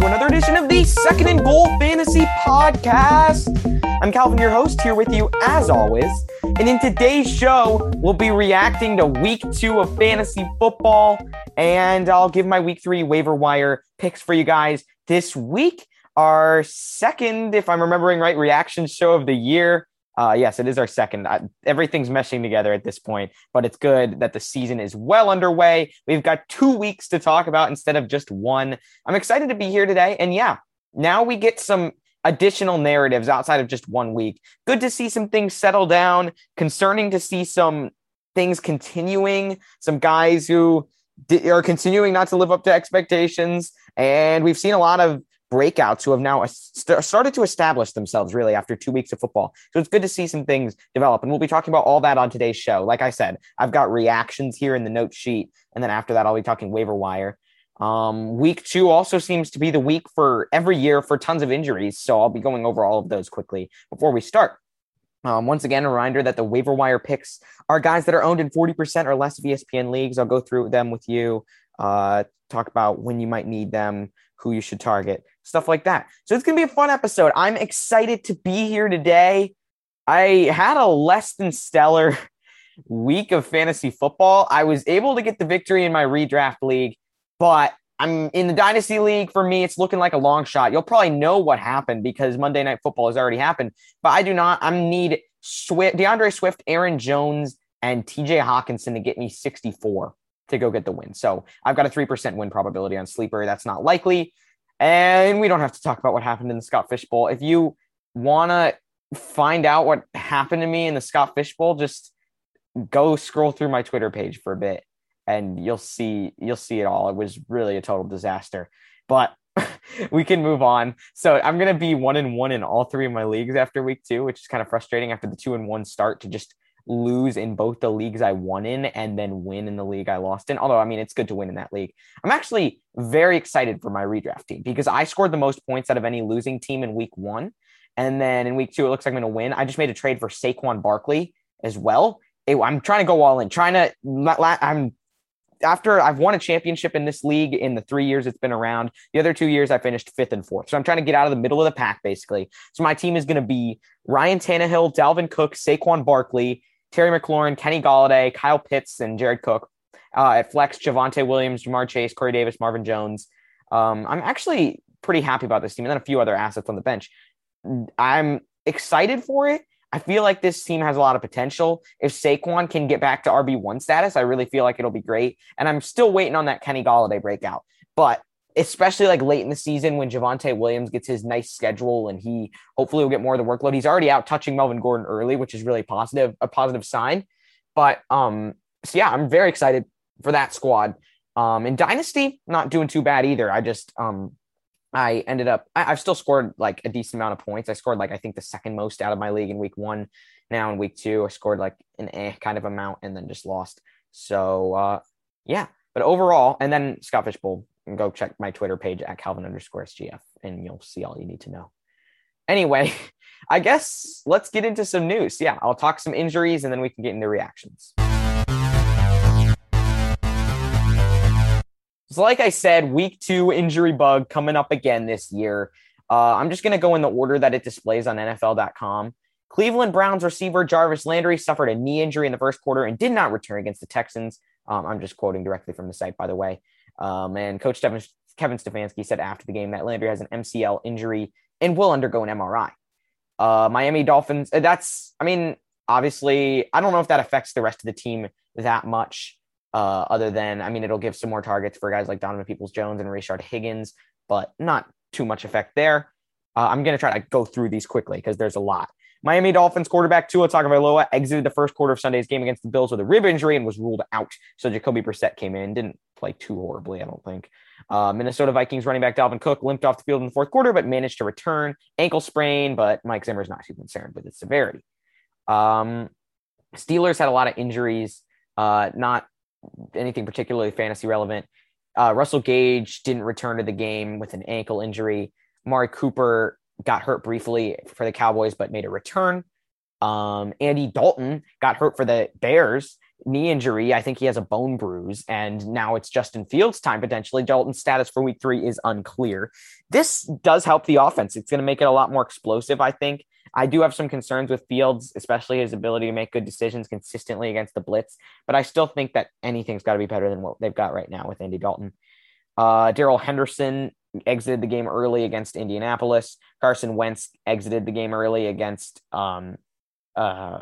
to another edition of the Second and Goal Fantasy Podcast. I'm Calvin, your host, here with you as always. And in today's show, we'll be reacting to week two of fantasy football, and I'll give my week three waiver wire picks for you guys this week. Our second, if I'm remembering right, reaction show of the year. Uh, yes, it is our second. Everything's meshing together at this point, but it's good that the season is well underway. We've got two weeks to talk about instead of just one. I'm excited to be here today. And yeah, now we get some additional narratives outside of just one week. Good to see some things settle down, concerning to see some things continuing, some guys who are continuing not to live up to expectations. And we've seen a lot of breakouts who have now st- started to establish themselves really after two weeks of football. So it's good to see some things develop. And we'll be talking about all that on today's show. Like I said, I've got reactions here in the note sheet. And then after that, I'll be talking waiver wire. Um, week two also seems to be the week for every year for tons of injuries. So I'll be going over all of those quickly before we start. Um, once again, a reminder that the waiver wire picks are guys that are owned in 40% or less of ESPN leagues. I'll go through them with you, uh, talk about when you might need them, who you should target, stuff like that. So it's going to be a fun episode. I'm excited to be here today. I had a less than stellar week of fantasy football. I was able to get the victory in my redraft league, but I'm in the dynasty league. For me, it's looking like a long shot. You'll probably know what happened because Monday Night Football has already happened, but I do not. I need Swift, DeAndre Swift, Aaron Jones, and TJ Hockenson to get me 64 to go get the win. So I've got a 3% win probability on Sleeper. That's not likely. And we don't have to talk about what happened in the Scott Fish Bowl. If you want to find out what happened to me in the Scott Fish Bowl, just go scroll through my Twitter page for a bit and you'll see you'll see it all. It was really a total disaster. But we can move on. So I'm gonna be one and one in all three of my leagues after week two, which is kind of frustrating after the two and one start to just lose in both the leagues I won in and then win in the league I lost in. Although, I mean, it's good to win in that league. I'm actually very excited for my redraft team because I scored the most points out of any losing team in week one. And then in week two, it looks like I'm going to win. I just made a trade for Saquon Barkley as well. I'm trying to go all in, trying to, I'm after I've won a championship in this league in the three years it's been around. The other two years I finished fifth and fourth. So I'm trying to get out of the middle of the pack basically. So my team is going to be Ryan Tannehill, Dalvin Cook, Saquon Barkley, Terry McLaurin, Kenny Golladay, Kyle Pitts, and Jared Cook. Uh, at flex, Javonte Williams, Ja'Marr Chase, Corey Davis, Marvin Jones. Um, I'm actually pretty happy about this team, and then a few other assets on the bench. I'm excited for it. I feel like this team has a lot of potential. If Saquon can get back to RB1 status, I really feel like it'll be great. And I'm still waiting on that Kenny Golladay breakout. But especially like late in the season when Javonte Williams gets his nice schedule and he hopefully will get more of the workload. He's already out touching Melvin Gordon early, which is really positive, a positive sign. But um, so yeah, I'm very excited for that squad. Um, in Dynasty, not doing too bad either. I just um I ended up I, have still scored like a decent amount of points. I scored like I think the second most out of my league in week one. Now in week two, I scored like an eh kind of amount and then just lost. So uh yeah. But overall, and then Scott Fish Bowl, go check my Twitter page at Calvin underscore SGF and you'll see all you need to know. Anyway, I guess let's get into some news. Yeah, I'll talk some injuries and then we can get into reactions. So, like I said, week two injury bug coming up again this year. Uh, I'm just going to go in the order that it displays on NFL.com. Cleveland Browns receiver Jarvis Landry suffered a knee injury in the first quarter and did not return against the Texans. Um, I'm just quoting directly from the site, by the way. Um, and Coach Kevin, Kevin Stefanski said after the game that Landry has an MCL injury and will undergo an MRI. Uh, Miami Dolphins, uh, that's, I mean, obviously, I don't know if that affects the rest of the team that much. Uh, other than, I mean, it'll give some more targets for guys like Donovan Peoples Jones and Rashard Higgins, but not too much effect there. Uh, I'm going to try to go through these quickly because there's a lot. Miami Dolphins quarterback Tua Tagovailoa exited the first quarter of Sunday's game against the Bills with a rib injury and was ruled out. So Jacoby Brissett came in, didn't play too horribly, I don't think. Uh, Minnesota Vikings running back Dalvin Cook limped off the field in the fourth quarter, but managed to return. Ankle sprain, but Mike Zimmer is not too concerned with its severity. Um, Steelers had a lot of injuries, uh, not anything particularly fantasy relevant. Uh, Russell Gage didn't return to the game with an ankle injury. Amari Cooper got hurt briefly for the Cowboys, but made a return. Um, Andy Dalton got hurt for the Bears knee injury. I think he has a bone bruise, and now it's Justin Fields' time potentially. Dalton's status for week three is unclear. This does help the offense. It's going to make it a lot more explosive, I think. I do have some concerns with Fields, especially his ability to make good decisions consistently against the blitz, but I still think that anything's got to be better than what they've got right now with Andy Dalton. Uh, Darrell Henderson exited the game early against Indianapolis. Carson Wentz exited the game early against um, uh,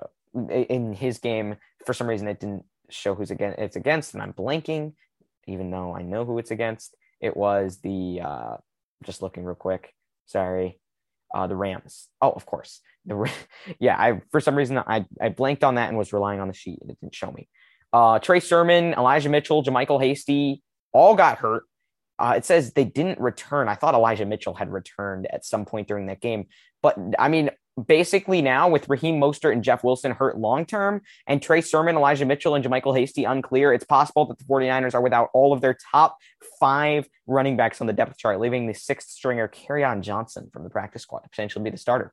in his game. For some reason, it didn't show who's against. It's against, and I'm blanking, even though I know who it's against. It was the uh, just looking real quick. Sorry, uh, the Rams. Oh, of course. The yeah. I for some reason I I blanked on that and was relying on the sheet and it didn't show me. Uh, Trey Sermon, Elijah Mitchell, JaMycal Hasty all got hurt. Uh, it says they didn't return. I thought Elijah Mitchell had returned at some point during that game. But I mean, basically now with Raheem Mostert and Jeff Wilson hurt long term and Trey Sermon, Elijah Mitchell, and JaMycal Hasty unclear, it's possible that the 49ers are without all of their top five running backs on the depth chart, leaving the sixth stringer, on Johnson, from the practice squad to potentially be the starter.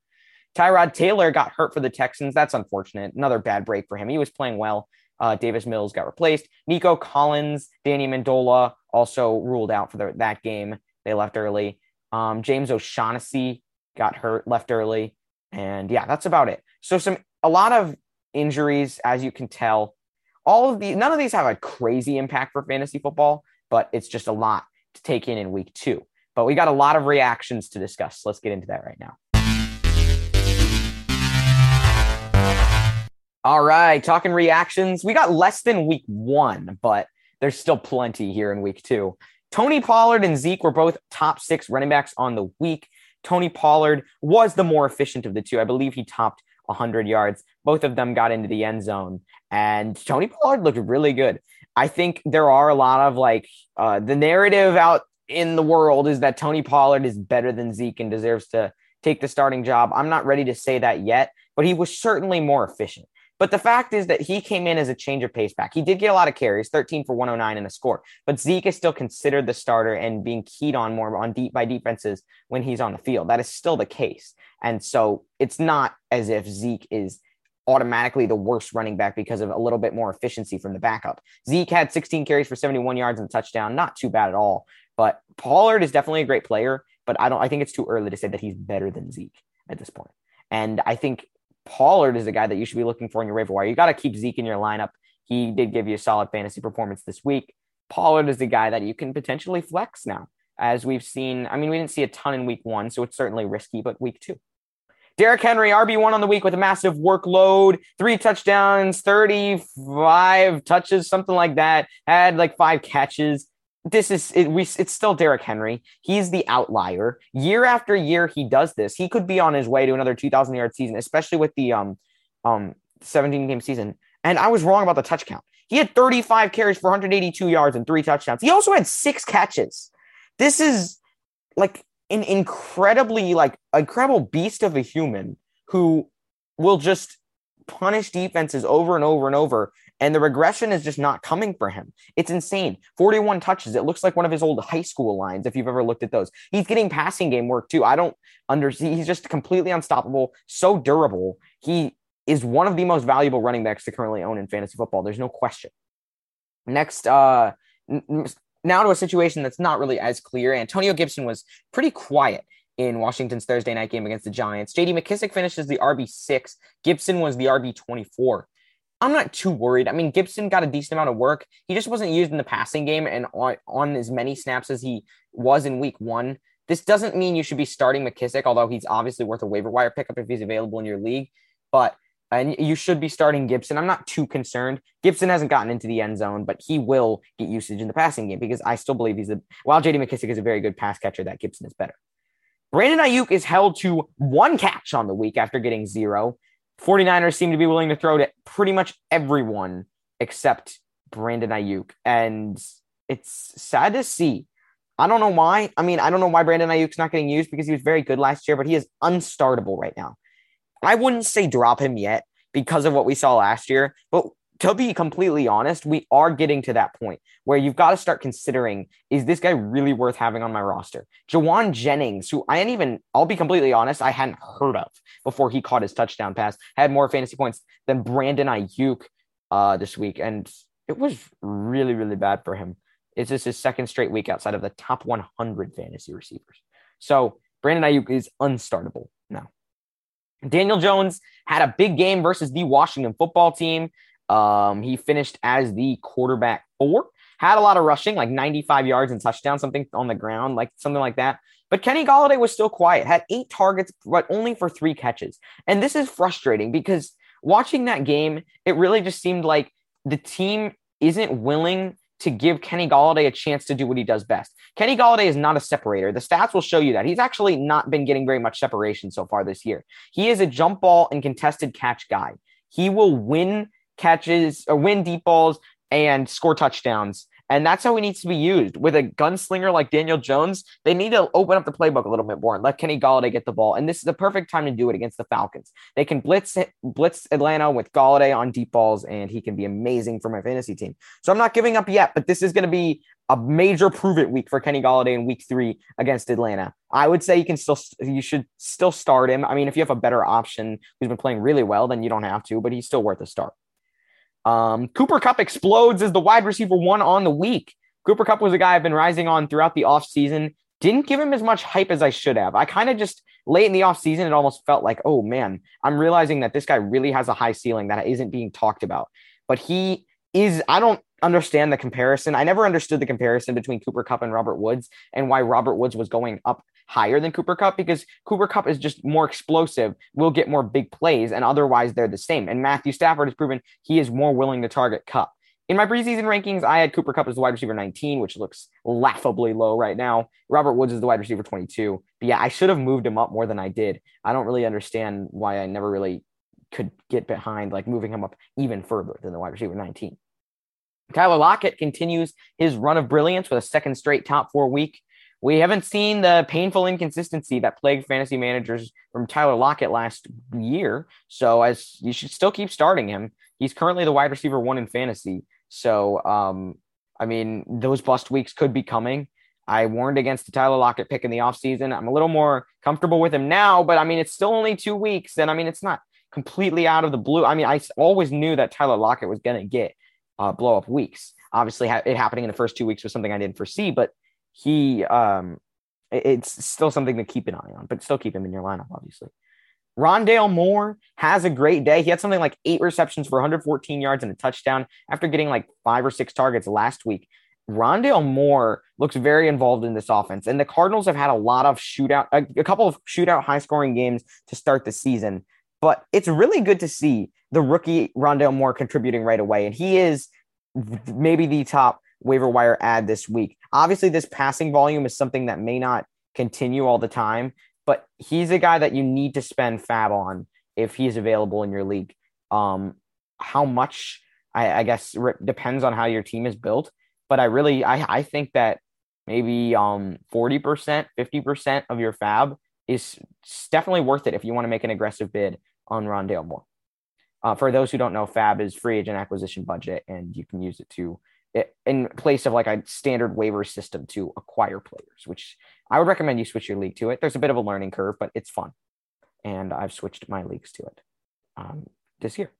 Tyrod Taylor got hurt for the Texans. That's unfortunate. Another bad break for him. He was playing well. Uh, Davis Mills got replaced. Nico Collins, Danny Amendola also ruled out for the, that game. They left early. Um, James O'Shaughnessy got hurt, left early. And yeah, that's about it. So some a lot of injuries, as you can tell. All of these, none of these have a crazy impact for fantasy football, but it's just a lot to take in in week two. But we got a lot of reactions to discuss. Let's get into that right now. All right, talking reactions. We got less than week one, but there's still plenty here in week two. Tony Pollard and Zeke were both top six running backs on the week. Tony Pollard was the more efficient of the two. I believe he topped 100 yards. Both of them got into the end zone, and Tony Pollard looked really good. I think there are a lot of like uh, the narrative out in the world is that Tony Pollard is better than Zeke and deserves to take the starting job. I'm not ready to say that yet, but he was certainly more efficient. But the fact is that he came in as a change of pace back. He did get a lot of carries, 13 for 109 and a score. But Zeke is still considered the starter and being keyed on more on deep by defenses when he's on the field. That is still the case. And so it's not as if Zeke is automatically the worst running back because of a little bit more efficiency from the backup. Zeke had 16 carries for 71 yards and touchdown, not too bad at all. But Pollard is definitely a great player, but I don't I think it's too early to say that he's better than Zeke at this point. And I think Pollard is a guy that you should be looking for in your waiver wire. You got to keep Zeke in your lineup. He did give you a solid fantasy performance this week. Pollard is the guy that you can potentially flex now, as we've seen. I mean, we didn't see a ton in week one, so it's certainly risky, but week two. Derrick Henry, RB1 on the week with a massive workload, three touchdowns, 35 touches, something like that. Had like five catches this is it, we, it's still Derrick Henry. He's the outlier. Year after year, he does this. He could be on his way to another 2,000 yard season, especially with the um um 17 game season. And I was wrong about the touch count. He had 35 carries for 182 yards and three touchdowns. He also had six catches. This is like an incredibly like incredible beast of a human who will just punish defenses over and over and over and the regression is just not coming for him. It's insane. 41 touches. It looks like one of his old high school lines, if you've ever looked at those. He's getting passing game work too. I don't understand. He's just completely unstoppable, so durable. He is one of the most valuable running backs to currently own in fantasy football. There's no question. Next, uh, n- now to a situation that's not really as clear. Antonio Gibson was pretty quiet in Washington's Thursday night game against the Giants. JD McKissic finishes the RB6. Gibson was the RB24. I'm not too worried. I mean, Gibson got a decent amount of work. He just wasn't used in the passing game and on, on as many snaps as he was in week one. This doesn't mean you should be starting McKissic, although he's obviously worth a waiver wire pickup if he's available in your league. But and you should be starting Gibson. I'm not too concerned. Gibson hasn't gotten into the end zone, but he will get usage in the passing game because I still believe he's a while JD McKissic is a very good pass catcher, that Gibson is better. Brandon Aiyuk is held to one catch on the week after getting zero. 49ers seem to be willing to throw to pretty much everyone except Brandon Aiyuk. And it's sad to see. I don't know why. I mean, I don't know why Brandon Aiyuk's not getting used because he was very good last year, but he is unstartable right now. I wouldn't say drop him yet because of what we saw last year, but to be completely honest, we are getting to that point where you've got to start considering is this guy really worth having on my roster? Jauan Jennings, who I didn't even, I'll be completely honest, I hadn't heard of before he caught his touchdown pass, had more fantasy points than Brandon Aiyuk. uh, this week, and it was really, really bad for him. It's just his second straight week outside of the top 100 fantasy receivers. So Brandon Aiyuk is unstartable now. Daniel Jones had a big game versus the Washington football team. Um, he finished as the quarterback four, had a lot of rushing, like 95 yards and touchdown, something on the ground, like something like that. But Kenny Golladay was still quiet, had eight targets, but only for three catches. And this is frustrating because watching that game, it really just seemed like the team isn't willing to give Kenny Golladay a chance to do what he does best. Kenny Golladay is not a separator. The stats will show you that. He's actually not been getting very much separation so far this year. He is a jump ball and contested catch guy. He will win catches or win deep balls and score touchdowns and that's how he needs to be used. With a gunslinger like Daniel Jones, they need to open up the playbook a little bit more and let Kenny Golladay get the ball. And this is the perfect time to do it against the Falcons. They can blitz blitz Atlanta with Golladay on deep balls, and he can be amazing for my fantasy team. So I'm not giving up yet, but this is going to be a major prove it week for Kenny Golladay in week three against Atlanta. I would say you can still you should still start him. I mean, if you have a better option who's been playing really well, then you don't have to, but he's still worth a start. Um, Cooper Kupp explodes as the wide receiver one on the week. Cooper Kupp was a guy I've been rising on throughout the offseason. Didn't give him as much hype as I should have. I kind of just late in the offseason, it almost felt like, oh man, I'm realizing that this guy really has a high ceiling that isn't being talked about. But he is, I don't understand the comparison. I never understood the comparison between Cooper Kupp and Robert Woods and why Robert Woods was going up higher than Cooper Kupp because Cooper Kupp is just more explosive, will get more big plays, and otherwise they're the same. And Matthew Stafford has proven he is more willing to target Kupp. In my preseason rankings, I had Cooper Kupp as the wide receiver 19, which looks laughably low right now. Robert Woods is the wide receiver 22. But yeah, I should have moved him up more than I did. I don't really understand why I never really could get behind like moving him up even further than the wide receiver 19. Tyler Lockett continues his run of brilliance with a second straight top four week. We haven't seen the painful inconsistency that plagued fantasy managers from Tyler Lockett last year. So as you should still keep starting him. He's currently the wide receiver one in fantasy. So um, I mean, those bust weeks could be coming. I warned against the Tyler Lockett pick in the offseason. I'm a little more comfortable with him now, but I mean, it's still only two weeks. And I mean, it's not completely out of the blue. I mean, I always knew that Tyler Lockett was going to get uh, blow up weeks. Obviously, ha- it happening in the first two weeks was something I didn't foresee, but he um it's still something to keep an eye on, but still keep him in your lineup, obviously. Rondale Moore has a great day. He had something like eight receptions for 114 yards and a touchdown after getting like five or six targets last week. Rondale Moore looks very involved in this offense, and the Cardinals have had a lot of shootout, a, a couple of shootout, high scoring games to start the season. But it's really good to see the rookie Rondale Moore contributing right away, and he is maybe the top waiver wire ad this week. Obviously, this passing volume is something that may not continue all the time, but he's a guy that you need to spend FAAB on if he's available in your league. Um, how much, I, I guess, depends on how your team is built. But I really, I, I think that maybe um 40%, 50% of your FAAB is definitely worth it if you want to make an aggressive bid on Rondale Moore. Uh, for those who don't know, FAAB is free agent acquisition budget, and you can use it to in place of like a standard waiver system to acquire players, which I would recommend you switch your league to it. There's a bit of a learning curve, but it's fun. And I've switched my leagues to it um, this year.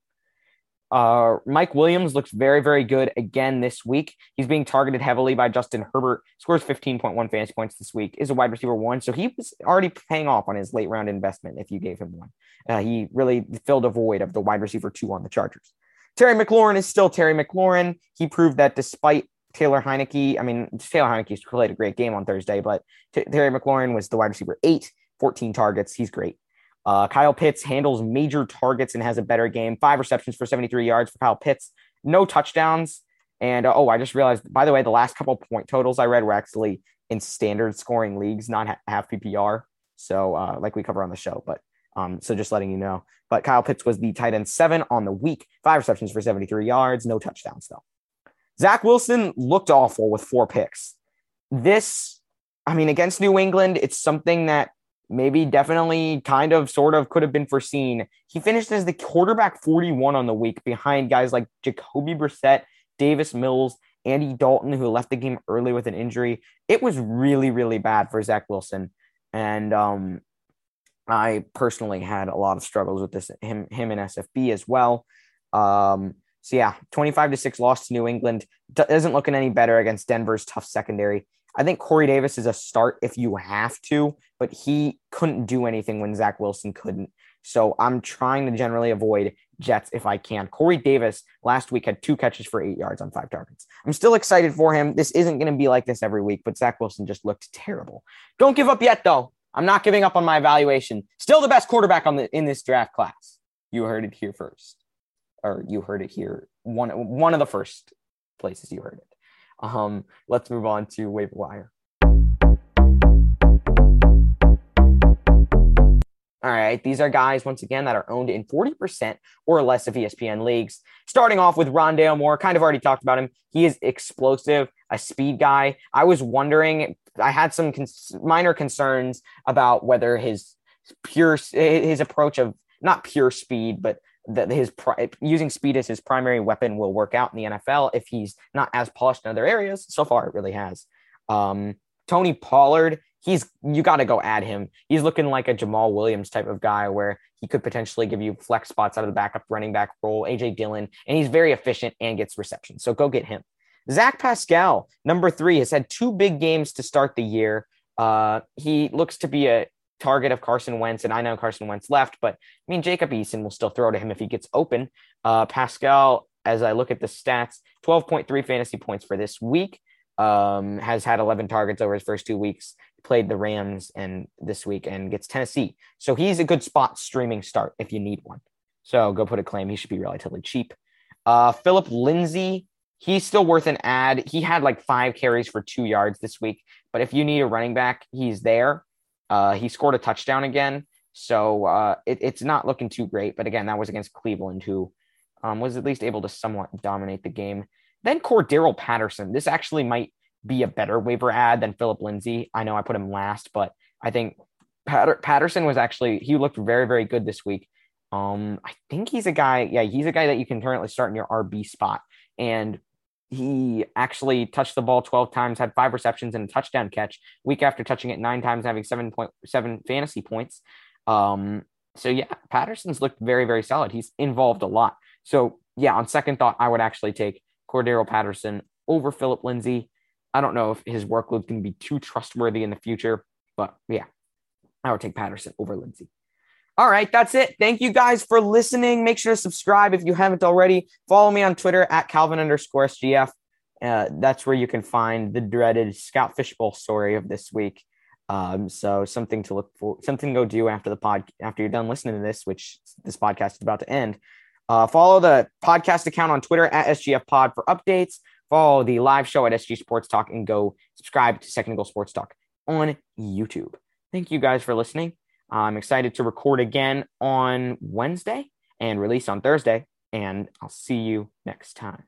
Uh, Mike Williams looks very, very good again this week. He's being targeted heavily by Justin Herbert. Scores 15.1 fantasy points this week. Is a wide receiver one, so he was already paying off on his late round investment if you gave him one. Uh, he really filled a void of the wide receiver two on the Chargers. Terry McLaurin is still Terry McLaurin. He proved that despite Taylor Heinicke, I mean, Taylor Heinicke's played a great game on Thursday, but T- Terry McLaurin was the wide receiver eight, 14 targets. He's great. Uh, Kyle Pitts handles major targets and has a better game. Five receptions for 73 yards for Kyle Pitts. No touchdowns. And uh, oh, I just realized, by the way, the last couple point totals I read were actually in standard scoring leagues, not ha- half PPR. So, uh, like we cover on the show, but um, so just letting you know. But Kyle Pitts was the tight end seven on the week, five receptions for 73 yards, no touchdowns though. Zach Wilson looked awful with four picks. This, I mean, against New England, it's something that maybe definitely kind of sort of could have been foreseen. He finished as the quarterback 41 on the week behind guys like Jacoby Brissett, Davis Mills, Andy Dalton, who left the game early with an injury. It was really, really bad for Zach Wilson. And um, I personally had a lot of struggles with this him him and SFB as well. Um, So yeah, 25 to 6 loss to New England. Doesn't looking any better against Denver's tough secondary. I think Corey Davis is a start if you have to, but he couldn't do anything when Zach Wilson couldn't. So I'm trying to generally avoid Jets if I can. Corey Davis last week had two catches for eight yards on five targets. I'm still excited for him. This isn't going to be like this every week, but Zach Wilson just looked terrible. Don't give up yet, though. I'm not giving up on my evaluation. Still the best quarterback on the in this draft class. You heard it here first, or you heard it here one one of the first places you heard it. Um, let's move on to waiver wire. All right, these are guys, once again, that are owned in 40% or less of ESPN leagues. Starting off with Rondale Moore, kind of already talked about him. He is explosive, a speed guy. I was wondering, I had some cons- minor concerns about whether his pure, his approach of not pure speed, but that his pri- using speed as his primary weapon will work out in the NFL if he's not as polished in other areas. So far, it really has. Um, Tony Pollard he's you got to go add him. He's looking like a Jamaal Williams type of guy where he could potentially give you flex spots out of the backup running back role. AJ Dillon, and he's very efficient and gets reception. So go get him. Zach Pascal, number three, has had two big games to start the year. Uh, he looks to be a target of Carson Wentz, and I know Carson Wentz left, but I mean Jacob Eason will still throw to him if he gets open. Uh, Pascal, as I look at the stats, 12.3 fantasy points for this week. Um, has had 11 targets over his first two weeks played the Rams and this week and gets Tennessee. So he's a good spot streaming start if you need one. So go put a claim. He should be relatively cheap. Uh, Phillip Lindsay, he's still worth an ad. He had like five carries for two yards this week. But if you need a running back, he's there. Uh, he scored a touchdown again. So uh, it, it's not looking too great. But again, that was against Cleveland, who um, was at least able to somewhat dominate the game. Then Cordarrelle Patterson. This actually might be a better waiver ad than Phillip Lindsay. I know I put him last, but I think Patter- Patterson was actually he looked very very good this week. Um, I think he's a guy. Yeah, he's a guy that you can currently start in your RB spot, and he actually touched the ball 12 times, had five receptions and a touchdown catch. Week after touching it nine times, having seven point seven fantasy points. Um, so yeah, Patterson's looked very very solid. He's involved a lot. So yeah, on second thought, I would actually take Cordarrelle Patterson over Phillip Lindsay. I don't know if his workload can be too trustworthy in the future, but yeah, I would take Patterson over Lindsay. All right, that's it. Thank you guys for listening. Make sure to subscribe if you haven't already. Follow me on Twitter at Calvin underscore SGF. Uh, that's where you can find the dreaded Scott Fish Bowl story of this week. Um, so something to look for, something to go do after the pod, after you're done listening to this, which this podcast is about to end. Uh, follow the podcast account on Twitter at SGF Pod for updates follow the live show at SG Sports Talk and go subscribe to Second Goal Sports Talk on YouTube. Thank you guys for listening. I'm excited to record again on Wednesday and release on Thursday, and I'll see you next time.